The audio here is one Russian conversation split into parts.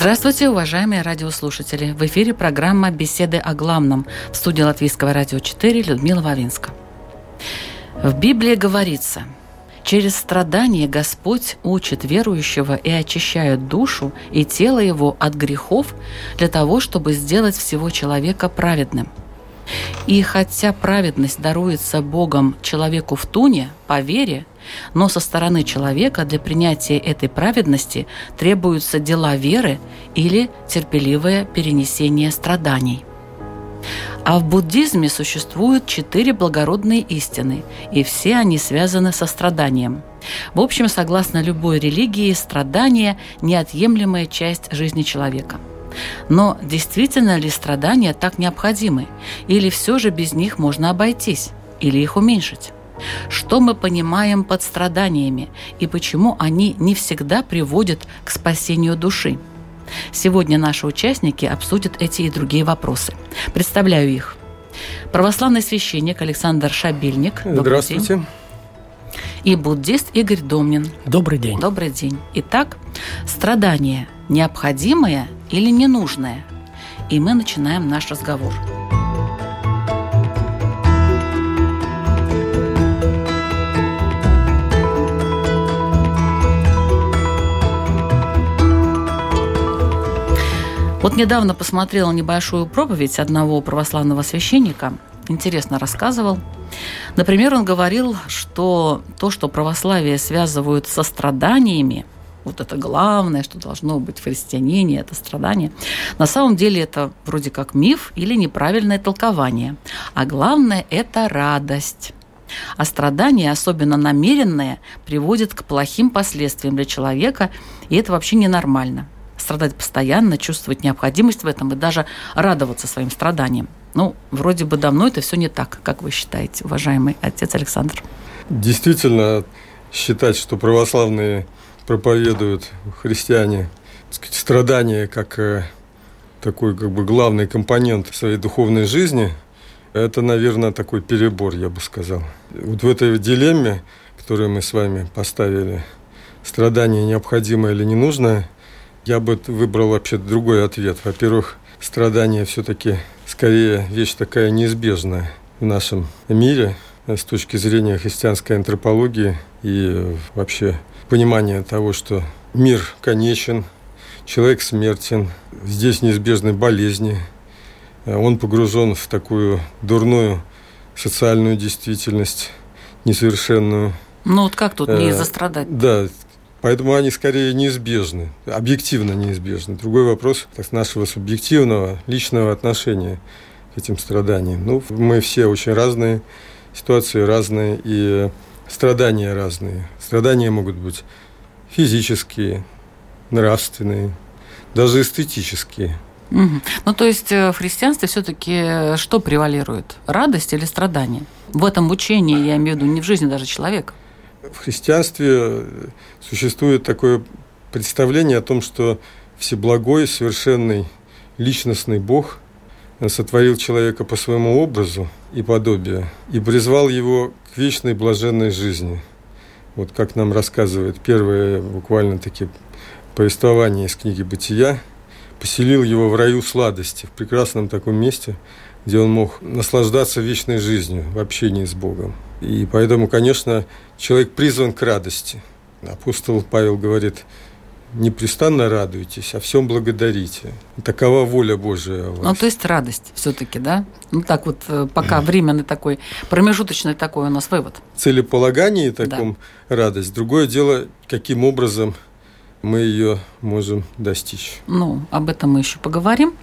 Здравствуйте, уважаемые радиослушатели! В эфире программа «Беседы о главном» в студии Латвийского радио 4 Людмила Вавинска. В Библии говорится, «Через страдания Господь учит верующего и очищает душу и тело его от грехов для того, чтобы сделать всего человека праведным». И хотя праведность даруется Богом человеку в туне, по вере, но со стороны человека для принятия этой праведности требуются дела веры или терпеливое перенесение страданий. А в буддизме существуют четыре благородные истины, и все они связаны со страданием. В общем, согласно любой религии, страдание – неотъемлемая часть жизни человека. Но действительно ли страдания так необходимы? Или все же без них можно обойтись? Или их уменьшить? Что мы понимаем под страданиями и почему они не всегда приводят к спасению души? Сегодня наши участники обсудят эти и другие вопросы. Представляю их. Православный священник Александр Шабильник. Здравствуйте. День. И буддист Игорь Домнин. Добрый день. Добрый день. Итак, страдание необходимое или ненужное? И мы начинаем наш разговор. Вот недавно посмотрела небольшую проповедь одного православного священника. Интересно рассказывал. Например, он говорил, что то, что православие связывают со страданиями, вот это главное, что должно быть в христианине, это страдание. На самом деле это вроде как миф или неправильное толкование. А главное – это радость. А страдания, особенно намеренные, приводят к плохим последствиям для человека, и это вообще ненормально страдать постоянно, чувствовать необходимость в этом и даже радоваться своим страданиям. Ну, вроде бы давно это все не так, как вы считаете, уважаемый отец Александр. Действительно, считать, что православные проповедуют христиане сказать, страдания как э, такой как бы главный компонент своей духовной жизни, это, наверное, такой перебор, я бы сказал. Вот в этой дилемме, которую мы с вами поставили, страдание необходимое или ненужное, я бы выбрал вообще другой ответ. Во-первых, страдание все-таки скорее вещь такая неизбежная в нашем мире с точки зрения христианской антропологии и вообще понимания того, что мир конечен, человек смертен, здесь неизбежны болезни, он погружен в такую дурную социальную действительность, несовершенную. Ну вот как тут не э, застрадать? Да, Поэтому они скорее неизбежны, объективно неизбежны. Другой вопрос так, нашего субъективного, личного отношения к этим страданиям. Ну, мы все очень разные, ситуации разные и страдания разные. Страдания могут быть физические, нравственные, даже эстетические. Угу. Ну, то есть э, в христианстве все-таки э, что превалирует? Радость или страдание? В этом учении, я имею в виду, не в жизни даже человека в христианстве существует такое представление о том, что всеблагой, совершенный, личностный Бог сотворил человека по своему образу и подобию и призвал его к вечной блаженной жизни. Вот как нам рассказывает первое буквально-таки повествование из книги «Бытия», поселил его в раю сладости, в прекрасном таком месте, где он мог наслаждаться вечной жизнью в общении с Богом. И поэтому, конечно, человек призван к радости. Апостол Павел говорит, непрестанно радуйтесь, о всем благодарите. Такова воля Божия. Ну, то есть радость все-таки, да? Ну, так вот, э, пока временный такой, промежуточный такой у нас вывод. Целеполагание таком да. радость. Другое дело, каким образом мы ее можем достичь. Ну, об этом мы еще поговорим.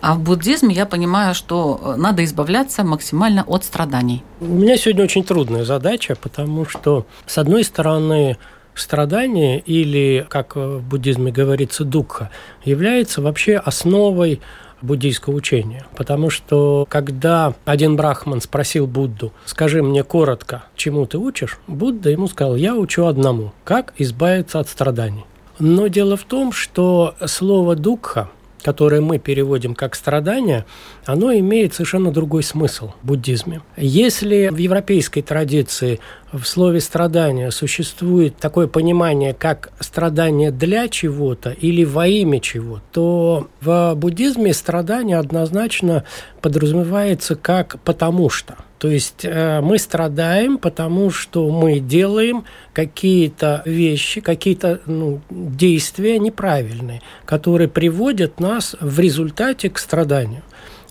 А в буддизме я понимаю, что э, надо избавляться максимально от страданий. У меня сегодня очень трудная задача, потому что, с одной стороны, страдание или, как в буддизме говорится, духа, является вообще основой буддийского учения. Потому что когда один брахман спросил Будду, скажи мне коротко, чему ты учишь, Будда ему сказал, я учу одному, как избавиться от страданий. Но дело в том, что слово «дукха» которое мы переводим как страдание, оно имеет совершенно другой смысл в буддизме. Если в европейской традиции в слове страдание существует такое понимание, как страдание для чего-то или во имя чего, то в буддизме страдание однозначно подразумевается как «потому что». То есть э, мы страдаем, потому что мы делаем какие-то вещи, какие-то ну, действия неправильные, которые приводят нас в результате к страданию.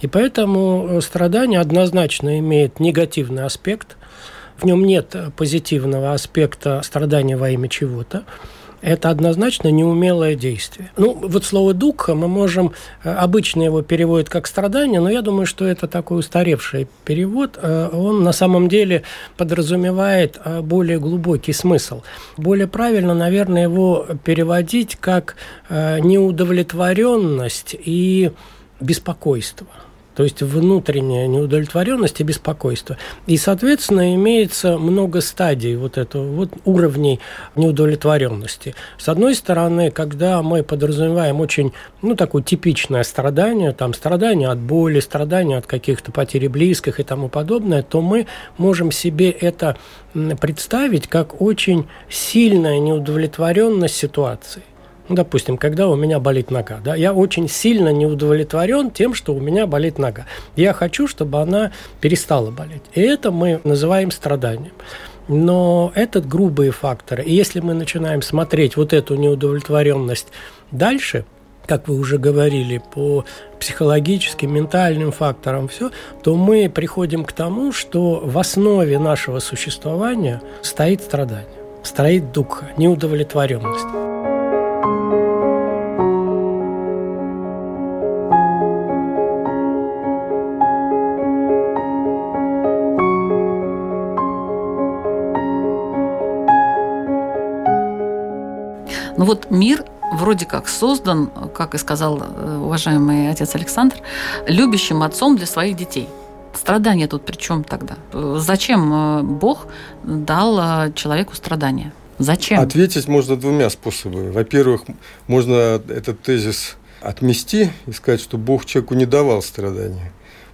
И поэтому страдание однозначно имеет негативный аспект. В нем нет позитивного аспекта страдания во имя чего-то это однозначно неумелое действие. Ну, вот слово «духа» мы можем, э, обычно его переводят как «страдание», но я думаю, что это такой устаревший перевод. Э, он на самом деле подразумевает э, более глубокий смысл. Более правильно, наверное, его переводить как неудовлетворенность и беспокойство – то есть внутренняя неудовлетворенность и беспокойство. И, соответственно, имеется много стадий вот этого, вот уровней неудовлетворенности. С одной стороны, когда мы подразумеваем очень, ну, такое типичное страдание, там, страдание от боли, страдание от каких-то потерь близких и тому подобное, то мы можем себе это представить как очень сильная неудовлетворенность ситуации. Ну, допустим, когда у меня болит нога, да, я очень сильно не удовлетворен тем, что у меня болит нога. Я хочу, чтобы она перестала болеть. И это мы называем страданием. Но это грубые факторы. И если мы начинаем смотреть вот эту неудовлетворенность дальше, как вы уже говорили, по психологическим, ментальным факторам, все, то мы приходим к тому, что в основе нашего существования стоит страдание, стоит дух, неудовлетворенность. Ну вот мир вроде как создан, как и сказал э, уважаемый отец Александр, любящим отцом для своих детей. Страдания тут при чем тогда? Зачем э, Бог дал э, человеку страдания? Зачем? Ответить можно двумя способами. Во-первых, можно этот тезис отмести и сказать, что Бог человеку не давал страдания.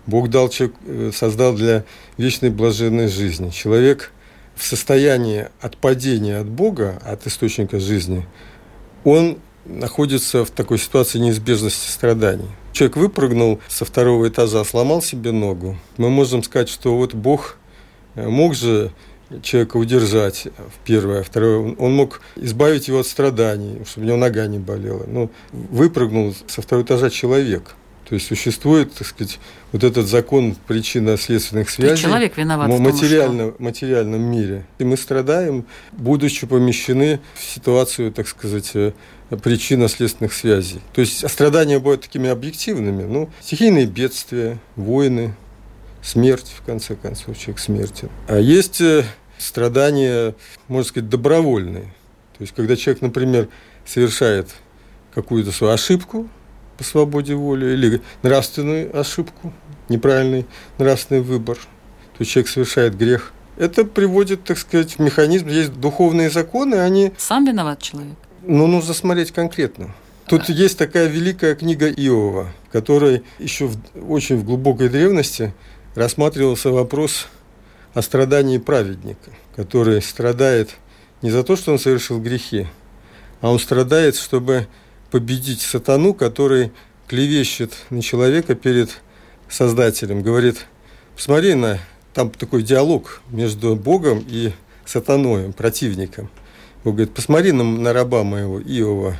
Бог дал человек, создал для вечной блаженной жизни. Человек в состоянии отпадения от Бога, от источника жизни – он находится в такой ситуации неизбежности страданий. Человек выпрыгнул со второго этажа, сломал себе ногу. Мы можем сказать, что вот Бог э, мог же человека удержать в первое, а второе, он мог избавить его от страданий, чтобы у него нога не болела. Но выпрыгнул со второго этажа человек – то есть существует, так сказать, вот этот закон причинно-следственных связей. И человек виноват в материально, том, что... материальном мире. И мы страдаем, будучи помещены в ситуацию, так сказать, э, причинно-следственных связей. То есть страдания бывают такими объективными. Ну, стихийные бедствия, войны, смерть, в конце концов, человек смертен. А есть э, страдания, можно сказать, добровольные. То есть, когда человек, например, совершает какую-то свою ошибку, по свободе воли или нравственную ошибку, неправильный нравственный выбор, то человек совершает грех. Это приводит, так сказать, в механизм. Есть духовные законы, они... Сам виноват человек? Ну, нужно смотреть конкретно. Тут да. есть такая великая книга Иова, в которой еще в, очень в глубокой древности рассматривался вопрос о страдании праведника, который страдает не за то, что он совершил грехи, а он страдает, чтобы победить сатану, который клевещет на человека перед Создателем. Говорит, посмотри на... Там такой диалог между Богом и сатаной, противником. Бог говорит, посмотри на, на раба моего Иова,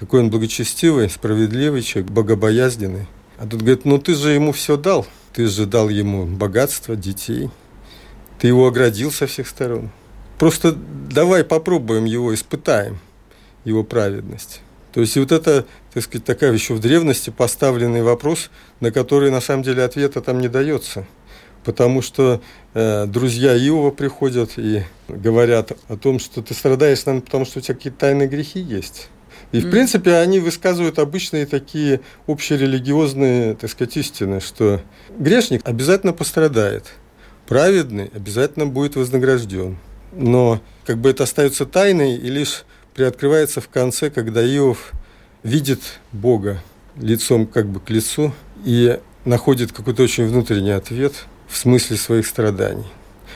какой он благочестивый, справедливый человек, богобоязненный. А тут говорит, ну ты же ему все дал. Ты же дал ему богатство, детей. Ты его оградил со всех сторон. Просто давай попробуем его, испытаем, его праведность. То есть вот это, так сказать, такая еще в древности поставленный вопрос, на который на самом деле ответа там не дается. потому что э, друзья Иова приходят и говорят о том, что ты страдаешь, наверное, потому что у тебя какие-то тайные грехи есть. И, в принципе, они высказывают обычные такие общерелигиозные, так сказать, истины, что грешник обязательно пострадает, праведный обязательно будет вознагражден. Но как бы это остается тайной и лишь приоткрывается в конце, когда Иов видит Бога лицом как бы к лицу и находит какой-то очень внутренний ответ в смысле своих страданий.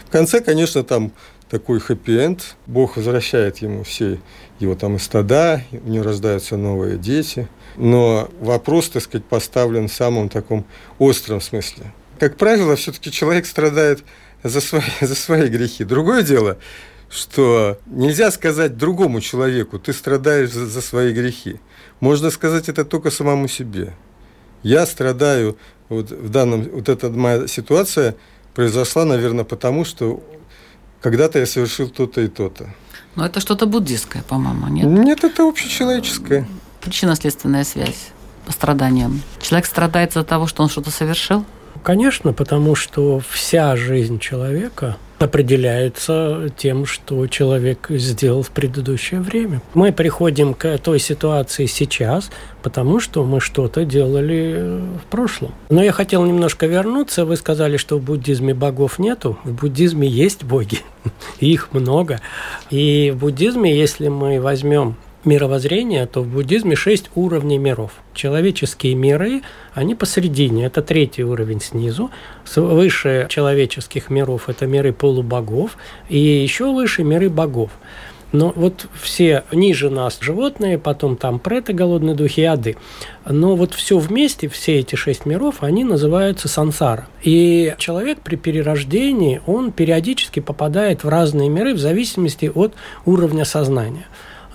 В конце, конечно, там такой хэппи-энд. Бог возвращает ему все его там и стада, у него рождаются новые дети. Но вопрос, так сказать, поставлен в самом таком остром смысле. Как правило, все-таки человек страдает за свои, за свои грехи. Другое дело, что нельзя сказать другому человеку, ты страдаешь за, за свои грехи. Можно сказать это только самому себе. Я страдаю, вот в данном, вот эта моя ситуация произошла, наверное, потому что когда-то я совершил то-то и то-то. Но это что-то буддистское, по-моему, нет? Нет, это общечеловеческое. Причинно-следственная связь по страданиям. Человек страдает из-за того, что он что-то совершил? Конечно, потому что вся жизнь человека определяется тем, что человек сделал в предыдущее время. Мы приходим к той ситуации сейчас, потому что мы что-то делали в прошлом. Но я хотел немножко вернуться. Вы сказали, что в буддизме богов нету. В буддизме есть боги, их много. И в буддизме, если мы возьмем мировоззрения, то в буддизме шесть уровней миров. Человеческие миры, они посередине, это третий уровень снизу. Выше человеческих миров это миры полубогов, и еще выше миры богов. Но вот все ниже нас животные, потом там преты, голодные духи ады. Но вот все вместе, все эти шесть миров, они называются сансара. И человек при перерождении, он периодически попадает в разные миры в зависимости от уровня сознания.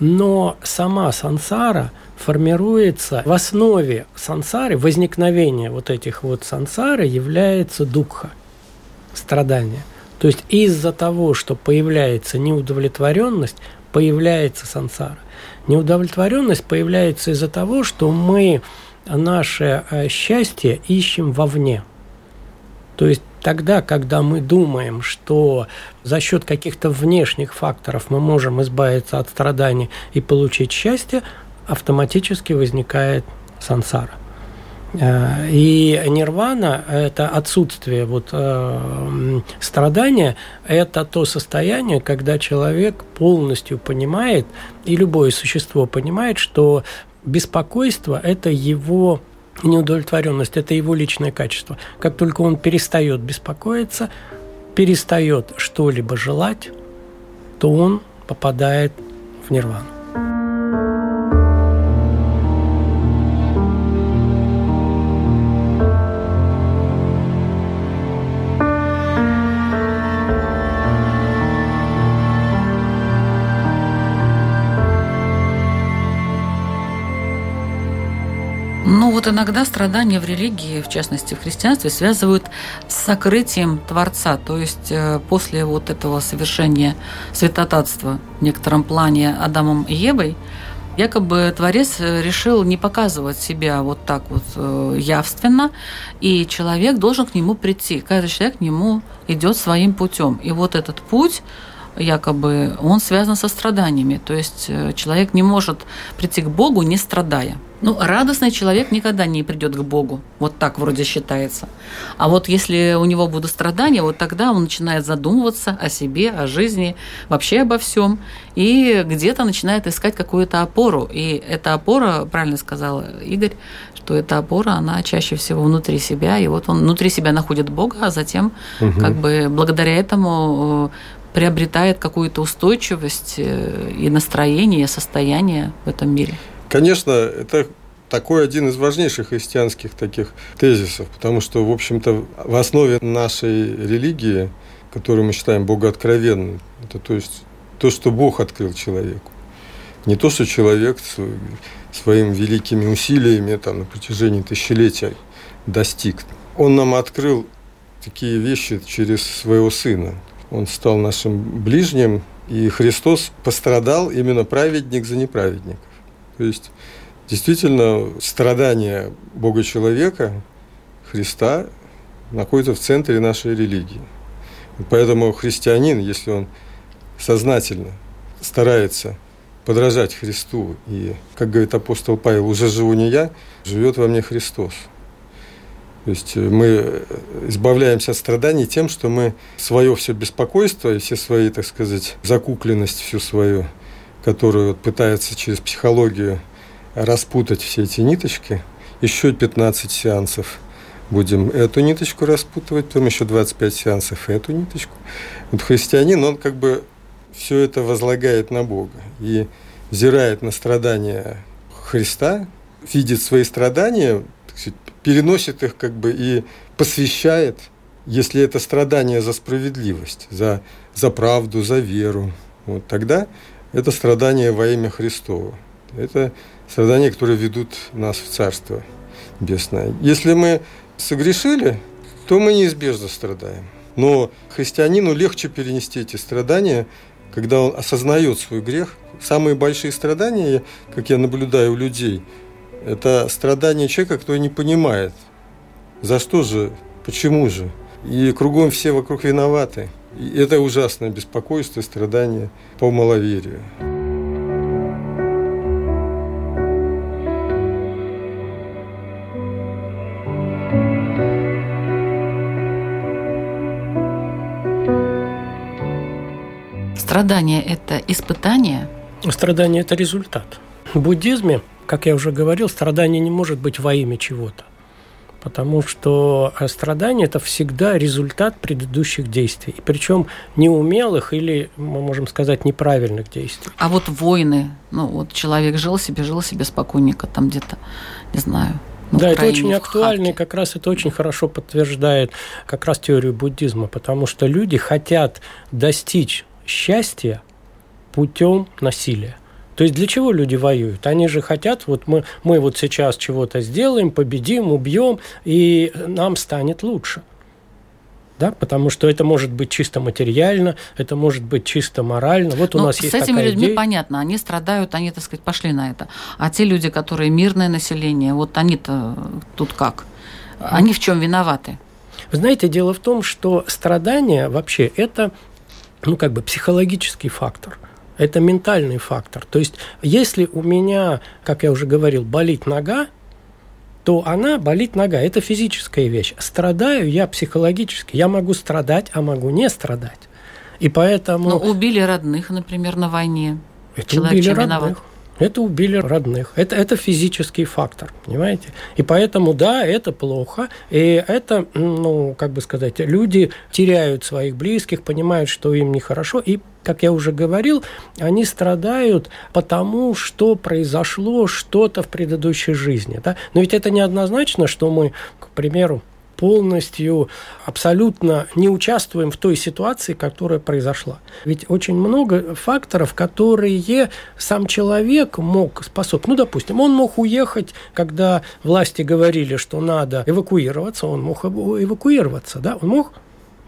Но сама сансара формируется в основе сансары, возникновения вот этих вот сансары является дукха, страдание. То есть из-за того, что появляется неудовлетворенность, появляется сансара. Неудовлетворенность появляется из-за того, что мы наше э, счастье ищем вовне. То есть Тогда, когда мы думаем, что за счет каких-то внешних факторов мы можем избавиться от страданий и получить счастье, автоматически возникает сансара. Э, и нирвана – это отсутствие вот, э, страдания, это то состояние, когда человек полностью понимает, и любое существо понимает, что беспокойство – это его неудовлетворенность – это его личное качество. Как только он перестает беспокоиться, перестает что-либо желать, то он попадает в нирвану. Вот иногда страдания в религии, в частности в христианстве, связывают с сокрытием Творца. То есть э, после вот этого совершения святотатства в некотором плане Адамом и Евой, якобы Творец решил не показывать себя вот так вот э, явственно, и человек должен к нему прийти. Каждый человек к нему идет своим путем. И вот этот путь якобы он связан со страданиями. То есть э, человек не может прийти к Богу, не страдая. Ну, радостный человек никогда не придет к Богу. Вот так вроде считается. А вот если у него будут страдания, вот тогда он начинает задумываться о себе, о жизни, вообще обо всем. И где-то начинает искать какую-то опору. И эта опора, правильно сказал Игорь, что эта опора, она чаще всего внутри себя. И вот он внутри себя находит Бога, а затем угу. как бы благодаря этому э, приобретает какую-то устойчивость э, и настроение, и состояние в этом мире. Конечно, это такой один из важнейших христианских таких тезисов, потому что, в общем-то, в основе нашей религии, которую мы считаем богооткровенной, это то есть то, что Бог открыл человеку. Не то, что человек своими великими усилиями там, на протяжении тысячелетий достиг. Он нам открыл такие вещи через своего Сына. Он стал нашим ближним, и Христос пострадал именно праведник за неправедников. То есть действительно страдания Бога человека, Христа, находится в центре нашей религии. Поэтому христианин, если он сознательно старается подражать Христу, и, как говорит апостол Павел, уже живу не я, живет во мне Христос. То есть мы избавляемся от страданий тем, что мы свое все беспокойство и все свои, так сказать, закукленность всю свою, которую пытается через психологию распутать все эти ниточки, еще 15 сеансов будем эту ниточку распутывать, потом еще 25 сеансов эту ниточку. Вот христианин, он как бы все это возлагает на Бога и взирает на страдания Христа, видит свои страдания, переносит их как бы и посвящает, если это страдание за справедливость, за, за правду, за веру, вот тогда это страдание во имя Христова. Это страдания, которые ведут нас в Царство Небесное. Если мы согрешили, то мы неизбежно страдаем. Но христианину легче перенести эти страдания, когда он осознает свой грех. Самые большие страдания, как я наблюдаю у людей, это страдания человека, который не понимает, за что же, почему же. И кругом все вокруг виноваты. И это ужасное беспокойство и страдание по маловерию. Страдание – это испытание? Страдание – это результат. В буддизме, как я уже говорил, страдание не может быть во имя чего-то. Потому что страдание – это всегда результат предыдущих действий. Причем неумелых или, мы можем сказать, неправильных действий. А вот войны, ну вот человек жил себе, жил себе спокойненько там где-то, не знаю, на да, Украине, это очень актуально, и как раз это очень хорошо подтверждает как раз теорию буддизма, потому что люди хотят достичь счастья путем насилия. То есть для чего люди воюют? Они же хотят, вот мы, мы вот сейчас чего-то сделаем, победим, убьем, и нам станет лучше. Да, потому что это может быть чисто материально, это может быть чисто морально. Вот у Но нас есть с этими такая людьми идея. понятно, они страдают, они, так сказать, пошли на это. А те люди, которые мирное население, вот они-то тут как? Они в чем виноваты? Вы знаете, дело в том, что страдания вообще это ну, как бы психологический фактор. Это ментальный фактор. То есть, если у меня, как я уже говорил, болит нога, то она болит нога. Это физическая вещь. Страдаю я психологически. Я могу страдать, а могу не страдать. И поэтому... Но убили родных, например, на войне. Это Человек убили родных. виноват? Это убили родных. Это, это физический фактор, понимаете? И поэтому, да, это плохо. И это, ну, как бы сказать, люди теряют своих близких, понимают, что им нехорошо. И, как я уже говорил, они страдают потому, что произошло что-то в предыдущей жизни. Да? Но ведь это неоднозначно, что мы, к примеру, полностью, абсолютно не участвуем в той ситуации, которая произошла. Ведь очень много факторов, которые сам человек мог способ. Ну, допустим, он мог уехать, когда власти говорили, что надо эвакуироваться, он мог эвакуироваться, да, он мог?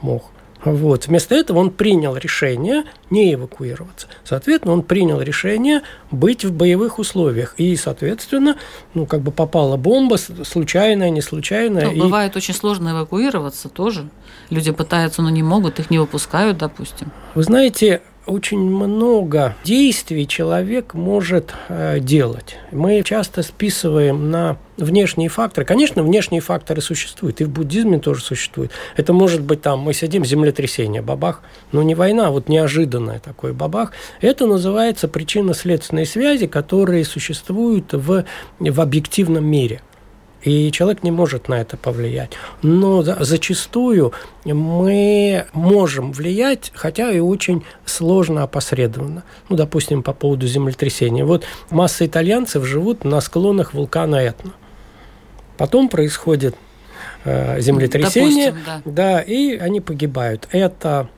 Мог. Вот. Вместо этого он принял решение не эвакуироваться. Соответственно, он принял решение быть в боевых условиях. И, соответственно, ну, как бы попала бомба, случайная, не случайная. Ну, и... Бывает очень сложно эвакуироваться тоже. Люди пытаются, но не могут, их не выпускают, допустим. Вы знаете, очень много действий человек может э, делать. Мы часто списываем на внешние факторы. Конечно, внешние факторы существуют, и в буддизме тоже существуют. Это может быть там, мы сидим, землетрясение, бабах, но не война, вот неожиданное такое бабах. Это называется причинно-следственные связи, которые существуют в, в объективном мире и человек не может на это повлиять. Но зачастую мы можем влиять, хотя и очень сложно опосредованно. Ну, допустим, по поводу землетрясения. Вот масса итальянцев живут на склонах вулкана Этна. Потом происходит э, землетрясение, Допустим, да. да, и они погибают. Это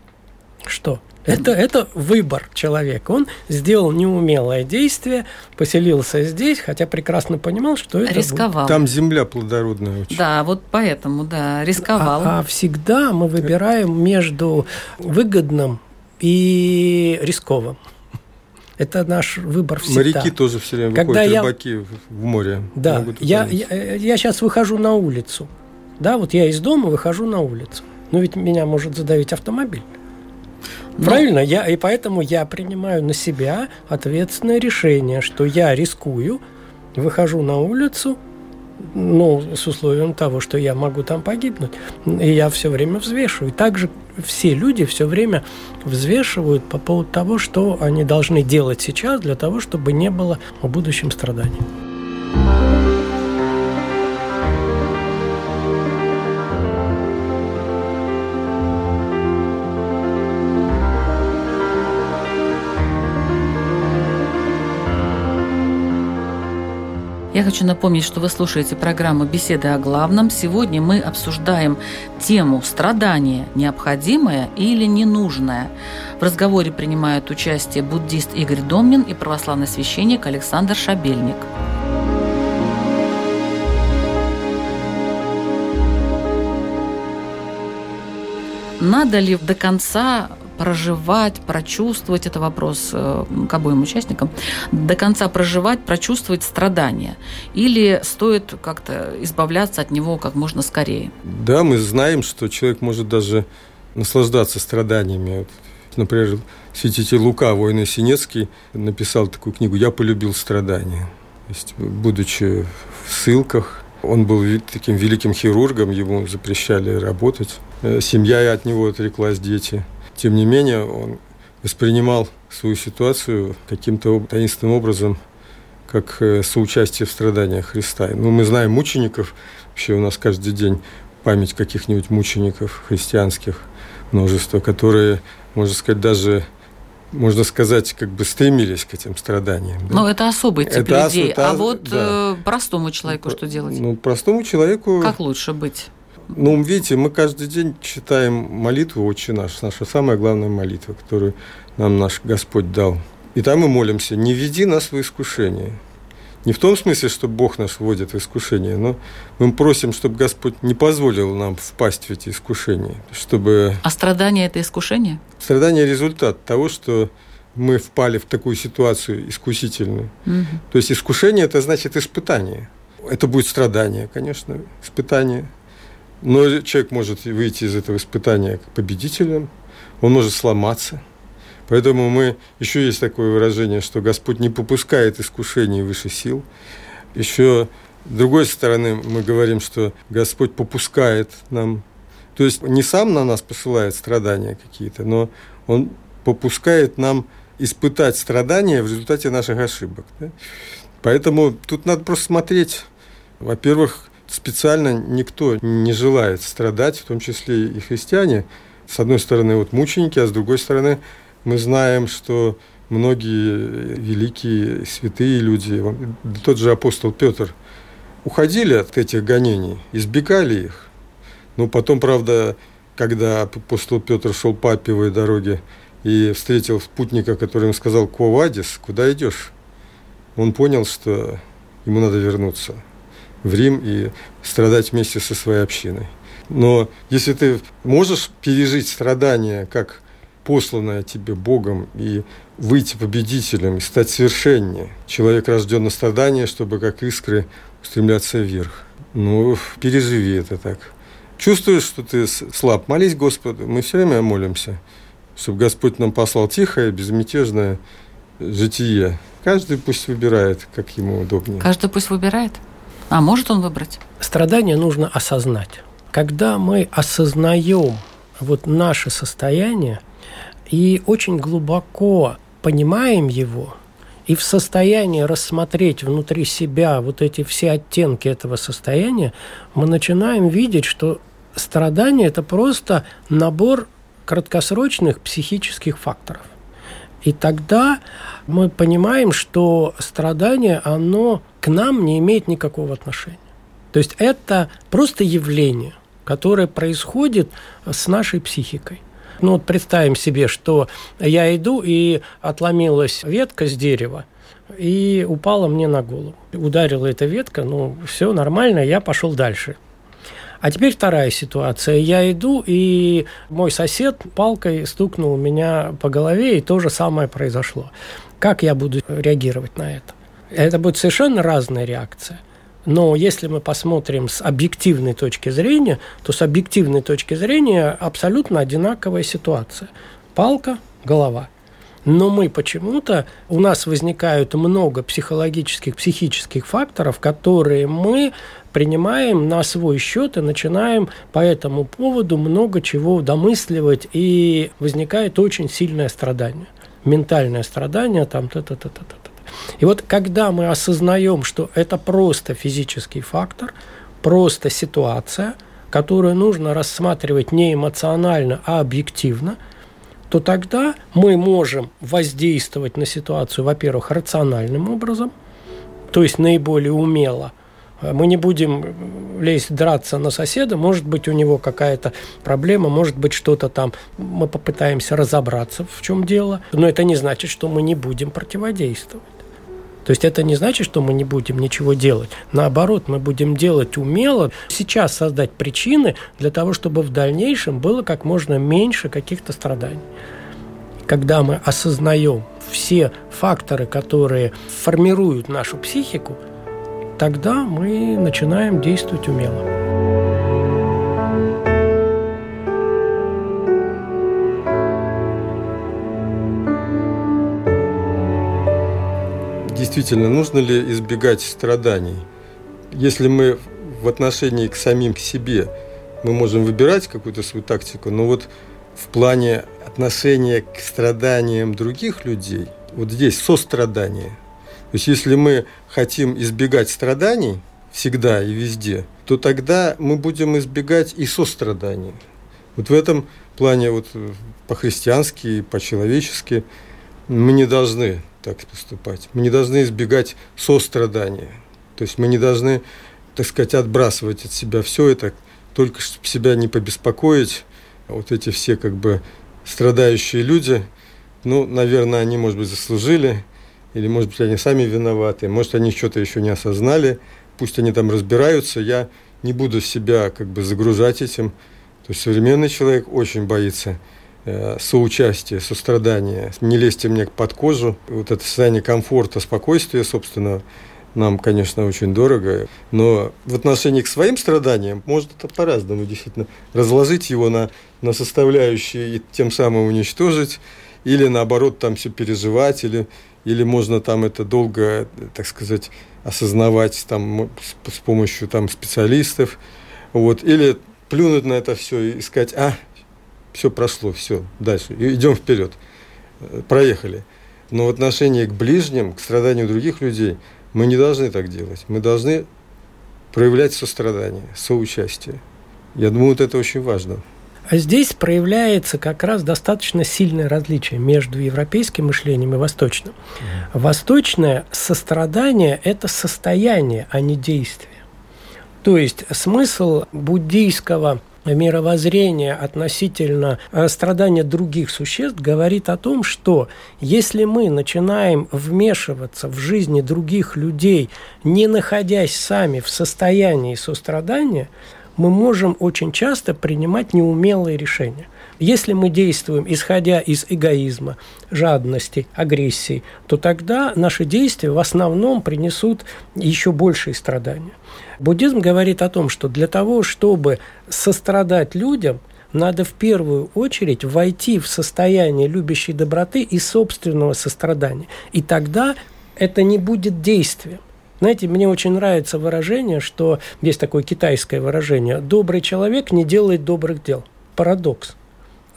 что? Это, это выбор человека. Он сделал неумелое действие, поселился здесь, хотя прекрасно понимал, что это Рисковал. Там земля плодородная очень. Да, вот поэтому, да, рисковал. А, а всегда мы выбираем между выгодным и рисковым. Это наш выбор всегда. Моряки тоже все время Когда выходят, я... рыбаки в море. Да, я, я, я сейчас выхожу на улицу. Да, вот я из дома выхожу на улицу. Но ведь меня может задавить автомобиль. Ну, Правильно, я, и поэтому я принимаю на себя ответственное решение, что я рискую, выхожу на улицу, ну, с условием того, что я могу там погибнуть. И я все время взвешиваю. Также все люди все время взвешивают по поводу того, что они должны делать сейчас для того, чтобы не было в будущем страданий. Я хочу напомнить, что вы слушаете программу «Беседы о главном». Сегодня мы обсуждаем тему «Страдание необходимое или ненужное». В разговоре принимают участие буддист Игорь Домнин и православный священник Александр Шабельник. Надо ли до конца проживать, прочувствовать, это вопрос э, к обоим участникам, до конца проживать, прочувствовать страдания? Или стоит как-то избавляться от него как можно скорее? Да, мы знаем, что человек может даже наслаждаться страданиями. Например, святитель Лука, воин Синецкий, написал такую книгу «Я полюбил страдания». То есть, будучи в ссылках, он был таким великим хирургом, ему запрещали работать. Э, семья от него отреклась, дети – тем не менее, он воспринимал свою ситуацию каким-то таинственным образом, как э, соучастие в страданиях Христа. Ну, мы знаем мучеников, вообще у нас каждый день память каких-нибудь мучеников христианских, множество, которые, можно сказать, даже можно сказать, как бы стремились к этим страданиям. Да? Но это особый тип это людей. Это, а вот да. Э, простому человеку что делать? Ну, простому человеку... Как лучше быть? Ну, видите, мы каждый день читаем молитву «Отче наш», наша самая главная молитва, которую нам наш Господь дал. И там мы молимся «Не веди нас в искушение». Не в том смысле, что Бог нас вводит в искушение, но мы просим, чтобы Господь не позволил нам впасть в эти искушения, чтобы... А страдание – это искушение? Страдание – результат того, что мы впали в такую ситуацию искусительную. Угу. То есть искушение – это значит испытание. Это будет страдание, конечно, испытание – но человек может выйти из этого испытания победителем, он может сломаться. Поэтому мы, еще есть такое выражение, что Господь не попускает искушений выше сил. Еще с другой стороны мы говорим, что Господь попускает нам, то есть не сам на нас посылает страдания какие-то, но Он попускает нам испытать страдания в результате наших ошибок. Да? Поэтому тут надо просто смотреть, во-первых, специально никто не желает страдать, в том числе и христиане. С одной стороны, вот мученики, а с другой стороны, мы знаем, что многие великие святые люди, тот же апостол Петр, уходили от этих гонений, избегали их. Но потом, правда, когда апостол Петр шел по Аппиевой дороге и встретил спутника, который ему сказал «Квовадис, куда идешь?» Он понял, что ему надо вернуться – в Рим и страдать вместе со своей общиной. Но если ты можешь пережить страдания как посланное тебе Богом и выйти победителем и стать совершеннее, человек рожден на страдания, чтобы как искры устремляться вверх. Ну, переживи это так. Чувствуешь, что ты слаб, молись Господу. Мы все время молимся, чтобы Господь нам послал тихое, безмятежное житие. Каждый пусть выбирает, как ему удобнее. Каждый пусть выбирает? А может он выбрать? Страдание нужно осознать. Когда мы осознаем вот наше состояние и очень глубоко понимаем его, и в состоянии рассмотреть внутри себя вот эти все оттенки этого состояния, мы начинаем видеть, что страдание – это просто набор краткосрочных психических факторов. И тогда мы понимаем, что страдание, оно к нам не имеет никакого отношения. То есть это просто явление, которое происходит с нашей психикой. Ну вот представим себе, что я иду и отломилась ветка с дерева, и упала мне на голову. Ударила эта ветка, ну все нормально, я пошел дальше. А теперь вторая ситуация. Я иду, и мой сосед палкой стукнул меня по голове, и то же самое произошло. Как я буду реагировать на это? Это будет совершенно разная реакция. Но если мы посмотрим с объективной точки зрения, то с объективной точки зрения абсолютно одинаковая ситуация. Палка, голова. Но мы почему-то, у нас возникают много психологических, психических факторов, которые мы принимаем на свой счет и начинаем по этому поводу много чего домысливать, и возникает очень сильное страдание. Ментальное страдание, там, та-та-та-та-та. И вот когда мы осознаем, что это просто физический фактор, просто ситуация, которую нужно рассматривать не эмоционально, а объективно, то тогда мы можем воздействовать на ситуацию, во-первых, рациональным образом, то есть наиболее умело. Мы не будем лезть драться на соседа, может быть, у него какая-то проблема, может быть, что-то там, мы попытаемся разобраться, в чем дело, но это не значит, что мы не будем противодействовать. То есть это не значит, что мы не будем ничего делать. Наоборот, мы будем делать умело, сейчас создать причины для того, чтобы в дальнейшем было как можно меньше каких-то страданий. Когда мы осознаем все факторы, которые формируют нашу психику, тогда мы начинаем действовать умело. Действительно, нужно ли избегать страданий? Если мы в отношении к самим к себе мы можем выбирать какую-то свою тактику, но вот в плане отношения к страданиям других людей, вот здесь сострадание. То есть если мы хотим избегать страданий всегда и везде, то тогда мы будем избегать и сострадания. Вот в этом плане вот по-христиански, по-человечески мы не должны так поступать. Мы не должны избегать сострадания. То есть мы не должны, так сказать, отбрасывать от себя все это, только чтобы себя не побеспокоить. Вот эти все как бы страдающие люди, ну, наверное, они, может быть, заслужили, или, может быть, они сами виноваты, может, они что-то еще не осознали, пусть они там разбираются, я не буду себя как бы загружать этим. То есть современный человек очень боится соучастие, сострадание, не лезьте мне под кожу. Вот это состояние комфорта, спокойствия, собственно, нам, конечно, очень дорого, но в отношении к своим страданиям может это по-разному, действительно, разложить его на, на составляющие и тем самым уничтожить, или наоборот там все переживать, или, или можно там это долго, так сказать, осознавать там с, с помощью там специалистов, вот, или плюнуть на это все и сказать, а, все прошло, все, дальше, идем вперед, проехали. Но в отношении к ближним, к страданию других людей, мы не должны так делать. Мы должны проявлять сострадание, соучастие. Я думаю, вот это очень важно. А здесь проявляется как раз достаточно сильное различие между европейским мышлением и восточным. Mm. Восточное сострадание – это состояние, а не действие. То есть смысл буддийского мировоззрение относительно э, страдания других существ говорит о том, что если мы начинаем вмешиваться в жизни других людей, не находясь сами в состоянии сострадания, мы можем очень часто принимать неумелые решения. Если мы действуем исходя из эгоизма, жадности, агрессии, то тогда наши действия в основном принесут еще большие страдания. Буддизм говорит о том, что для того, чтобы сострадать людям, надо в первую очередь войти в состояние любящей доброты и собственного сострадания. И тогда это не будет действием. Знаете, мне очень нравится выражение, что есть такое китайское выражение «добрый человек не делает добрых дел». Парадокс.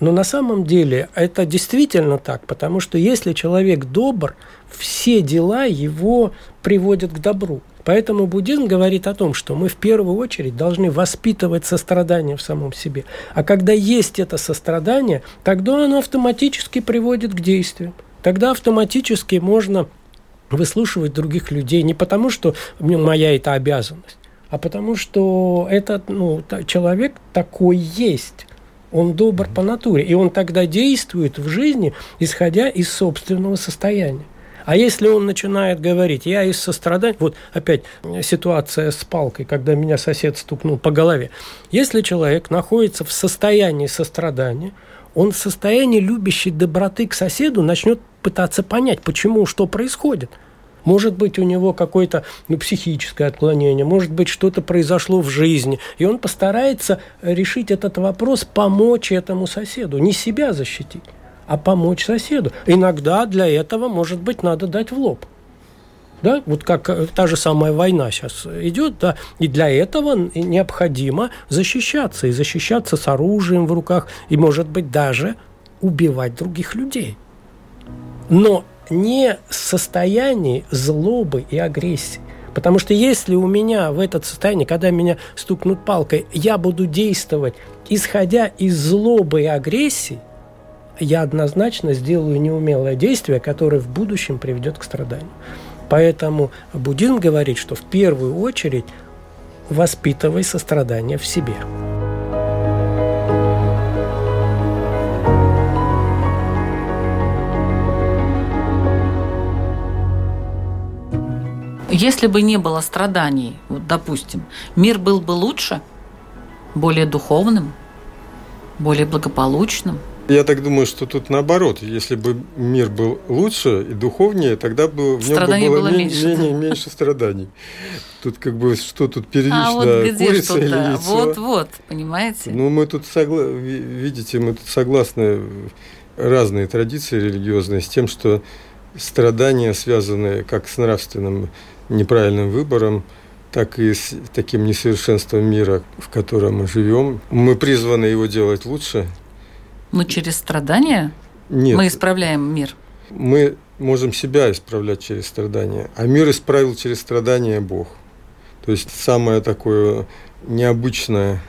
Но на самом деле это действительно так, потому что если человек добр, все дела его приводят к добру. Поэтому буддизм говорит о том, что мы в первую очередь должны воспитывать сострадание в самом себе. А когда есть это сострадание, тогда оно автоматически приводит к действию. Тогда автоматически можно выслушивать других людей не потому, что моя это обязанность, а потому что этот ну, человек такой есть. Он добр по натуре, и он тогда действует в жизни, исходя из собственного состояния. А если он начинает говорить, я из сострадания, вот опять ситуация с палкой, когда меня сосед стукнул по голове. Если человек находится в состоянии сострадания, он в состоянии любящей доброты к соседу начнет пытаться понять, почему, что происходит. Может быть, у него какое-то ну, психическое отклонение, может быть, что-то произошло в жизни. И он постарается решить этот вопрос, помочь этому соседу. Не себя защитить, а помочь соседу. Иногда для этого, может быть, надо дать в лоб. Да? Вот как э, та же самая война сейчас идет, да, и для этого необходимо защищаться, и защищаться с оружием в руках, и, может быть, даже убивать других людей. Но не состоянии злобы и агрессии. Потому что если у меня в этот состоянии, когда меня стукнут палкой, я буду действовать, исходя из злобы и агрессии, я однозначно сделаю неумелое действие, которое в будущем приведет к страданию. Поэтому буддизм говорит, что в первую очередь воспитывай сострадание в себе. Если бы не было страданий, вот, допустим, мир был бы лучше, более духовным, более благополучным – я так думаю, что тут наоборот. Если бы мир был лучше и духовнее, тогда бы в нем бы было, было меньше, менее, меньше страданий. Тут как бы что тут первично, а вот где курица или яйцо? Вот-вот, понимаете? Ну, мы тут, согла... видите, мы тут согласны разные традиции религиозные с тем, что страдания связаны как с нравственным неправильным выбором, так и с таким несовершенством мира, в котором мы живем. Мы призваны его делать лучше, но через страдания Нет. мы исправляем мир. Мы можем себя исправлять через страдания, а мир исправил через страдания Бог. То есть самое такое необычное,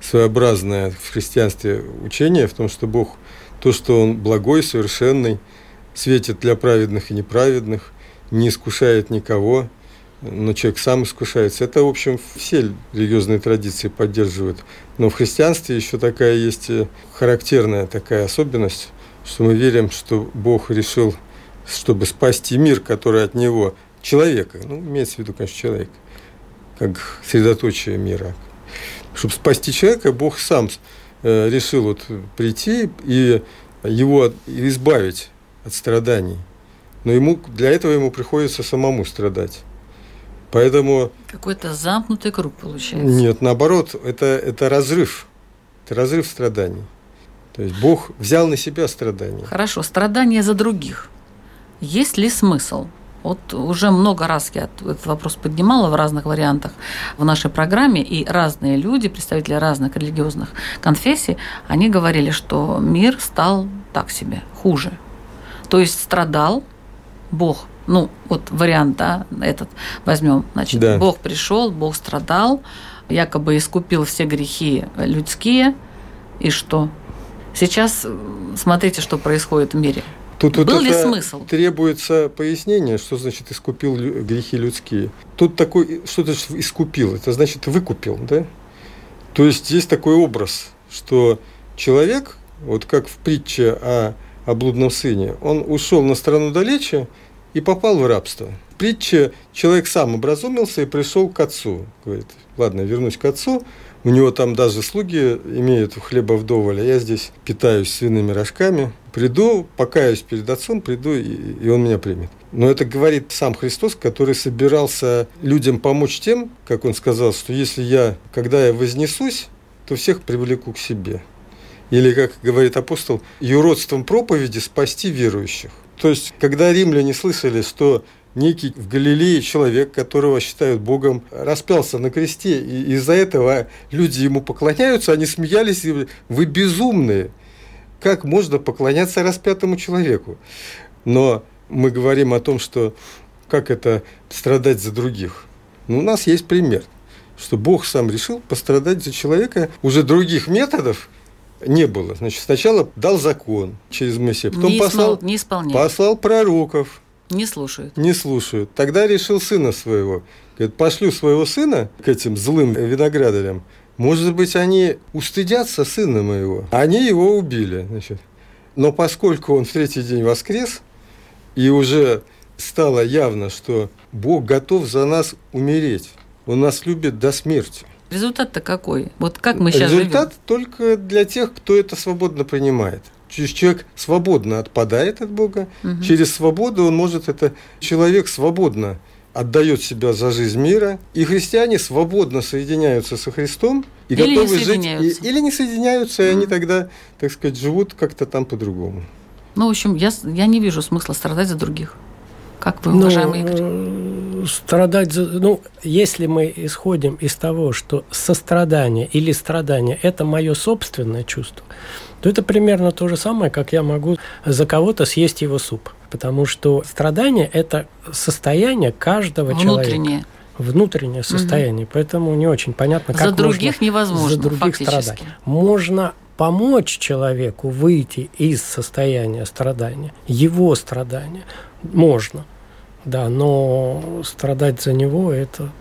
своеобразное в христианстве учение в том, что Бог, то, что Он благой, совершенный, светит для праведных и неправедных, не искушает никого, но человек сам искушается. Это, в общем, все религиозные традиции поддерживают. Но в христианстве еще такая есть э, характерная такая особенность, что мы верим, что Бог решил, чтобы спасти мир, который от Него, человека, ну, имеется в виду, конечно, человек, как средоточие мира. Чтобы спасти человека, Бог сам э, решил вот прийти и его избавить от страданий. Но ему, для этого ему приходится самому страдать. Поэтому... Какой-то замкнутый круг получается. Нет, наоборот, это, это разрыв. Это разрыв страданий. То есть Бог взял на себя страдания. Хорошо, страдания за других. Есть ли смысл? Вот уже много раз я этот вопрос поднимала в разных вариантах в нашей программе, и разные люди, представители разных религиозных конфессий, они говорили, что мир стал так себе, хуже. То есть страдал Бог ну, вот вариант, да, этот возьмем. Значит, да. Бог пришел, Бог страдал, якобы искупил все грехи людские, и что? Сейчас смотрите, что происходит в мире. Тут Был вот ли смысл? Требуется пояснение, что значит искупил грехи людские. Тут такой, что значит искупил? Это значит выкупил, да? То есть есть такой образ, что человек, вот как в притче о, о блудном сыне, он ушел на страну далече, и попал в рабство. В притче человек сам образумился и пришел к отцу. Говорит, ладно, вернусь к отцу, у него там даже слуги имеют хлеба вдоволь, а я здесь питаюсь свиными рожками. Приду, покаюсь перед отцом, приду, и, и он меня примет. Но это говорит сам Христос, который собирался людям помочь тем, как он сказал, что если я, когда я вознесусь, то всех привлеку к себе. Или, как говорит апостол, юродством проповеди спасти верующих. То есть, когда римляне слышали, что некий в Галилее человек, которого считают Богом, распялся на кресте, и из-за этого люди ему поклоняются, они смеялись вы безумные, как можно поклоняться распятому человеку? Но мы говорим о том, что как это страдать за других. Ну, у нас есть пример, что Бог сам решил пострадать за человека уже других методов, не было. Значит, сначала дал закон через Моисея, потом не послал, не послал пророков. Не слушают. Не слушают. Тогда решил сына своего. Говорит, пошлю своего сына к этим злым виноградарям. Может быть, они устыдятся сына моего. Они его убили. Значит. Но поскольку он в третий день воскрес, и уже стало явно, что Бог готов за нас умереть. Он нас любит до смерти. Результат-то какой? Вот как мы сейчас Результат живем? только для тех, кто это свободно принимает. человек свободно отпадает от Бога, Мгм. через свободу он может это человек свободно отдает себя за жизнь мира, и христиане свободно соединяются со Христом и Или не готовы жить, соединяются. и- или не соединяются, и они тогда, так сказать, живут как-то там по-другому. Ну, в общем, я, я не вижу смысла страдать за других. Как вы, Ну, уважаемый Игорь? Страдать. Ну, если мы исходим из того, что сострадание или страдание – это мое собственное чувство, то это примерно то же самое, как я могу за кого-то съесть его суп. Потому что страдание – это состояние каждого человека. Внутреннее. Внутреннее состояние. Поэтому не очень понятно, как За можно других невозможно, за других фактически. страдать. Можно помочь человеку выйти из состояния страдания, его страдания. Можно, да, но страдать за него это.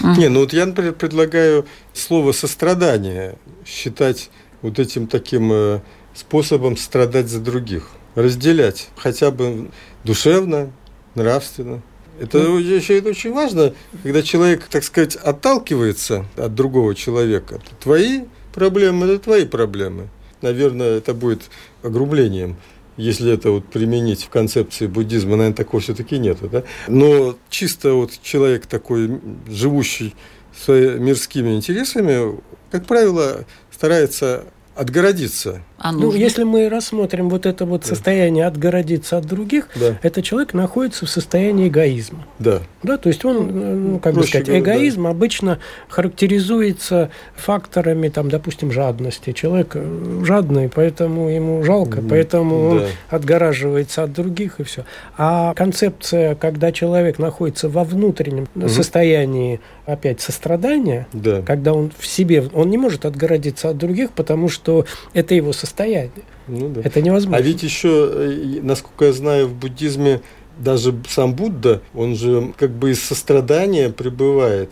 Не, ну вот я, например, предлагаю слово сострадание считать вот этим таким э, способом страдать за других. Разделять хотя бы душевно, нравственно. Это еще это очень важно, когда человек, так сказать, отталкивается от другого человека. Твои проблемы – это твои проблемы. Наверное, это будет огрублением. Если это вот применить в концепции буддизма, наверное, такого все-таки нету. Да? Но чисто вот человек такой, живущий своими мирскими интересами, как правило, старается отгородиться. А Ну, если мы рассмотрим вот это вот Да. состояние отгородиться от других, Да, этот человек находится в состоянии эгоизма. да. Да, то есть он, э, ну, как бы Проще сказать, говоря, да. эгоизм обычно характеризуется факторами, там, допустим, жадности. Человек э, жадный, поэтому ему жалко, поэтому он да. отгораживается от других и все. А концепция, когда человек находится во внутреннем Мгм. состоянии, опять, сострадания, Да. когда он в себе, он не может отгородиться от других, потому что это его состояние. Ну, да. Это невозможно. А ведь еще, э, насколько я знаю, в буддизме даже сам Будда, он же как бы из сострадания пребывает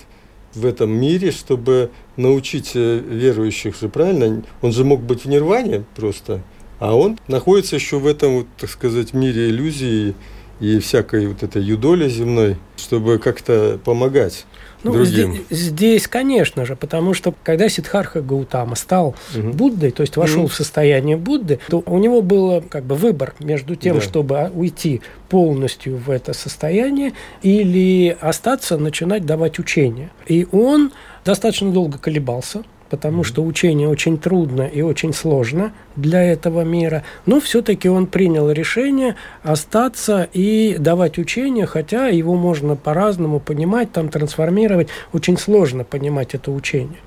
в этом мире, чтобы научить э, верующих же, правильно? Он же мог быть в нирване просто, а он находится еще в этом, вот, так сказать, мире иллюзии и всякой вот этой юдоли земной, чтобы как-то помогать Ну, другим. зде- здесь, конечно же, потому что когда Сиддхарха Гаутама стал Мгм. Буддой, то есть вошел Мгм. в состояние Будды, то у него было как бы выбор между тем, Да. чтобы а, уйти полностью в это состояние или остаться, начинать давать учения. И он достаточно долго колебался, потому что учение очень трудно и очень сложно для этого мира, но все-таки он принял решение остаться и давать учение, хотя его можно по-разному понимать, там трансформировать, очень сложно понимать это учение.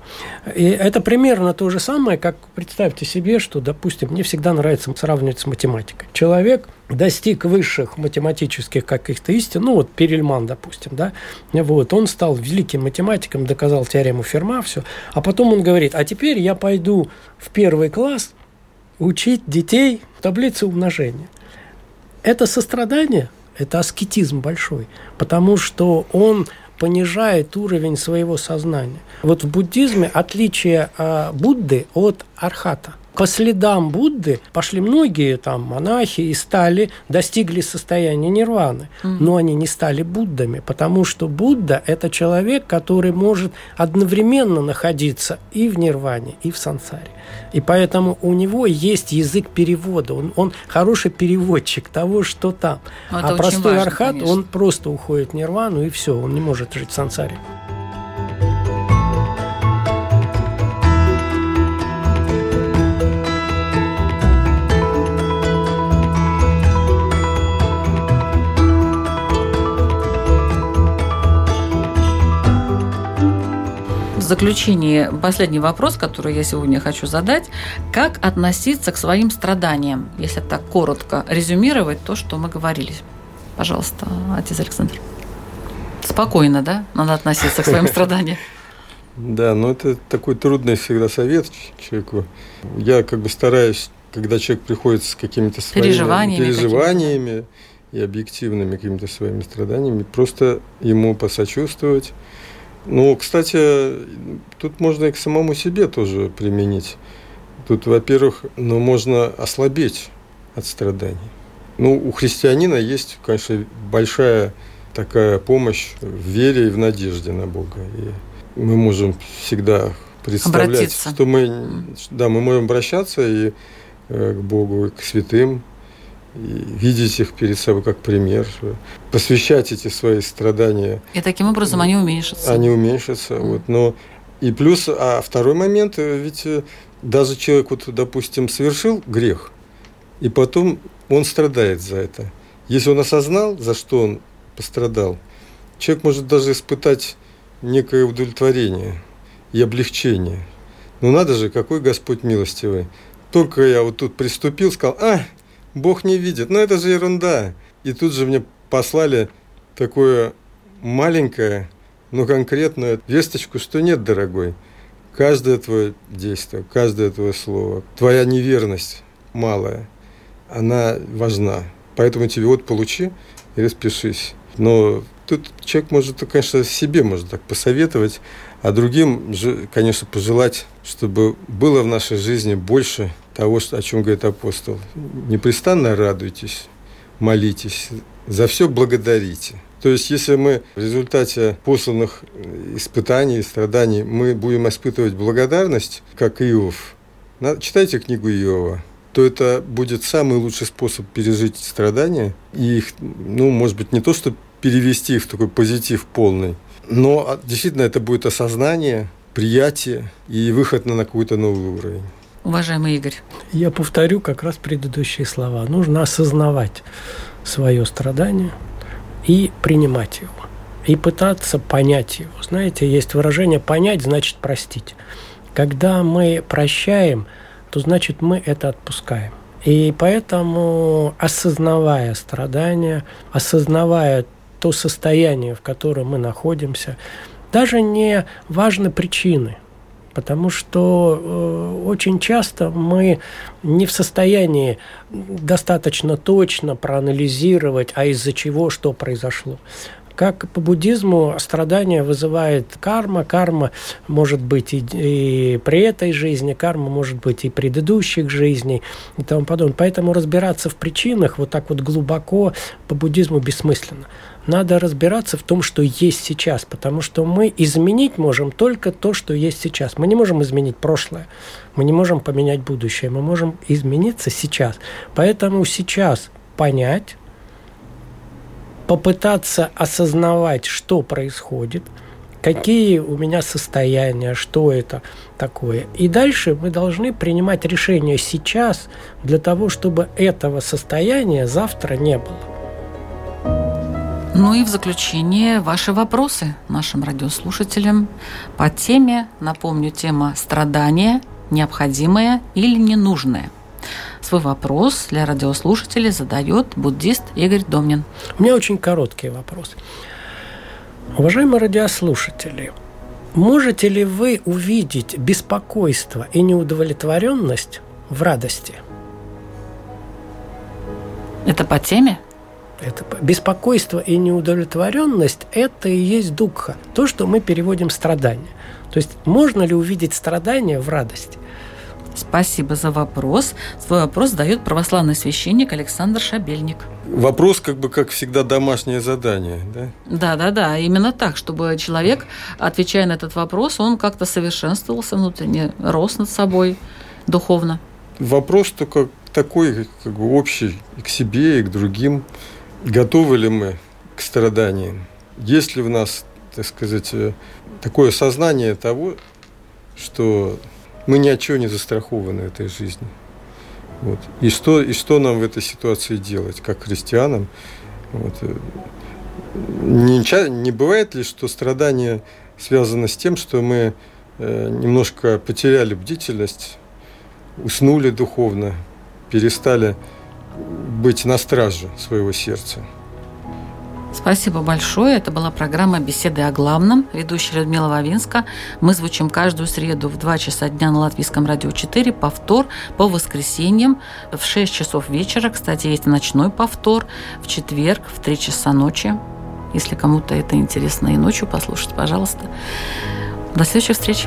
И это примерно то же самое, как представьте себе, что, допустим, мне всегда нравится сравнивать с математикой. Человек достиг высших математических каких-то истин, ну вот Перельман, допустим, да, вот, он стал великим математиком, доказал теорему Ферма, все, а потом он говорит, а теперь я пойду в первый класс учить детей таблице умножения. Это сострадание, это аскетизм большой, потому что он понижает уровень своего сознания. Вот в буддизме отличие а, Будды от Архата. По следам Будды пошли многие там монахи и стали, достигли состояния нирваны. Но они не стали Буддами, потому что Будда – это человек, который может одновременно находиться и в нирване, и в сансаре. И поэтому у него есть язык перевода. Он, он хороший переводчик того, что там. Ну, это а простой важно, архат, конечно. он просто уходит в нирвану, и все, он не может жить в сансаре. Заключение последний вопрос, который я сегодня хочу задать. Как относиться к своим страданиям, если так коротко резюмировать то, что мы говорили? Пожалуйста, отец Александр. Спокойно, да? Надо относиться к своим страданиям. Да, но это такой трудный всегда совет человеку. Я как бы стараюсь, когда человек приходит с какими-то своими Переживаниями переживаниями и объективными какими-то своими страданиями, просто ему посочувствовать. Ну, кстати, тут можно и к самому себе тоже применить. Тут, во-первых, ну, можно ослабеть от страданий. Ну, у христианина есть, конечно, большая такая помощь в вере и в надежде на Бога. И мы можем всегда представлять, Обратиться. что мы, да, мы можем обращаться и э, к Богу, и к святым, и видеть их перед собой как пример, посвящать эти свои страдания. И таким образом они уменьшатся. Они уменьшатся. Mm. Вот, но и плюс, а второй момент, э, ведь э, даже человек, вот, допустим, совершил грех, и потом он страдает за это. Если он осознал, за что он пострадал, человек может даже испытать некое удовлетворение и облегчение. Ну надо же, какой Господь милостивый. Только я вот тут приступил, сказал, а, Бог не видит. Ну это же ерунда. И тут же мне послали такое маленькое, но конкретную весточку, что нет, дорогой. Каждое твое действие, каждое твое слово, твоя неверность малая, она важна. Поэтому тебе вот получи и распишись. Но тут человек может, конечно, себе может так посоветовать, а другим, конечно, пожелать, чтобы было в нашей жизни больше того, о чем говорит апостол. Непрестанно радуйтесь, молитесь, за все благодарите. То есть, если мы в результате посланных испытаний, страданий, мы будем испытывать благодарность, как Иов, читайте книгу Иова, то это будет самый лучший способ пережить страдания и их, ну, может быть, не то, что перевести в такой позитив полный, но действительно это будет осознание, приятие и выход на какой-то новый уровень. Уважаемый Игорь. Я повторю как раз предыдущие слова. Нужно осознавать свое страдание и принимать его. И пытаться понять его. Знаете, есть выражение «понять значит простить». Когда мы прощаем, то значит мы это отпускаем. И поэтому, осознавая страдания, осознавая то состояние, в котором мы находимся. Даже не важны причины, потому что э, очень часто мы не в состоянии достаточно точно проанализировать, а из-за чего что произошло. Как по буддизму страдание вызывает карма, карма может быть и, и при этой жизни, карма может быть и предыдущих жизней и тому подобное. Поэтому разбираться в причинах вот так вот глубоко по буддизму бессмысленно надо разбираться в том, что есть сейчас, потому что мы изменить можем только то, что есть сейчас. Мы не можем изменить прошлое, мы не можем поменять будущее, мы можем измениться сейчас. Поэтому сейчас понять, попытаться осознавать, что происходит, какие у меня состояния, что это такое. И дальше мы должны принимать решения сейчас для того, чтобы этого состояния завтра не было. Ну и в заключение ваши вопросы нашим радиослушателям по теме, напомню, тема страдания, необходимое или ненужное. Свой вопрос для радиослушателей задает буддист Игорь Домнин. У меня очень короткий вопрос. Уважаемые радиослушатели, можете ли вы увидеть беспокойство и неудовлетворенность в радости? Это по теме? Это беспокойство и неудовлетворенность – это и есть дукха, то, что мы переводим страдания. То есть можно ли увидеть страдания в радости? Спасибо за вопрос. Свой вопрос дает православный священник Александр Шабельник. Вопрос, как бы, как всегда, домашнее задание, да? Да, да, да. Именно так, чтобы человек, отвечая на этот вопрос, он как-то совершенствовался внутренне, рос над собой духовно. Вопрос только такой, как бы, общий и к себе, и к другим. Готовы ли мы к страданиям? Есть ли в нас, так сказать, э, такое сознание того, что мы ни от чего не застрахованы этой жизни? Вот. И, что, и что нам в этой ситуации делать, как христианам? Вот. Э, не, не бывает ли, что страдание связано с тем, что мы э, немножко потеряли бдительность, уснули духовно, перестали быть на страже своего сердца. Спасибо большое. Это была программа «Беседы о главном». Ведущая Людмила Вавинска. Мы звучим каждую среду в 2 часа дня на Латвийском радио 4. Повтор по воскресеньям в 6 часов вечера. Кстати, есть ночной повтор в четверг в 3 часа ночи. Если кому-то это интересно и ночью послушать, пожалуйста. До следующих встреч.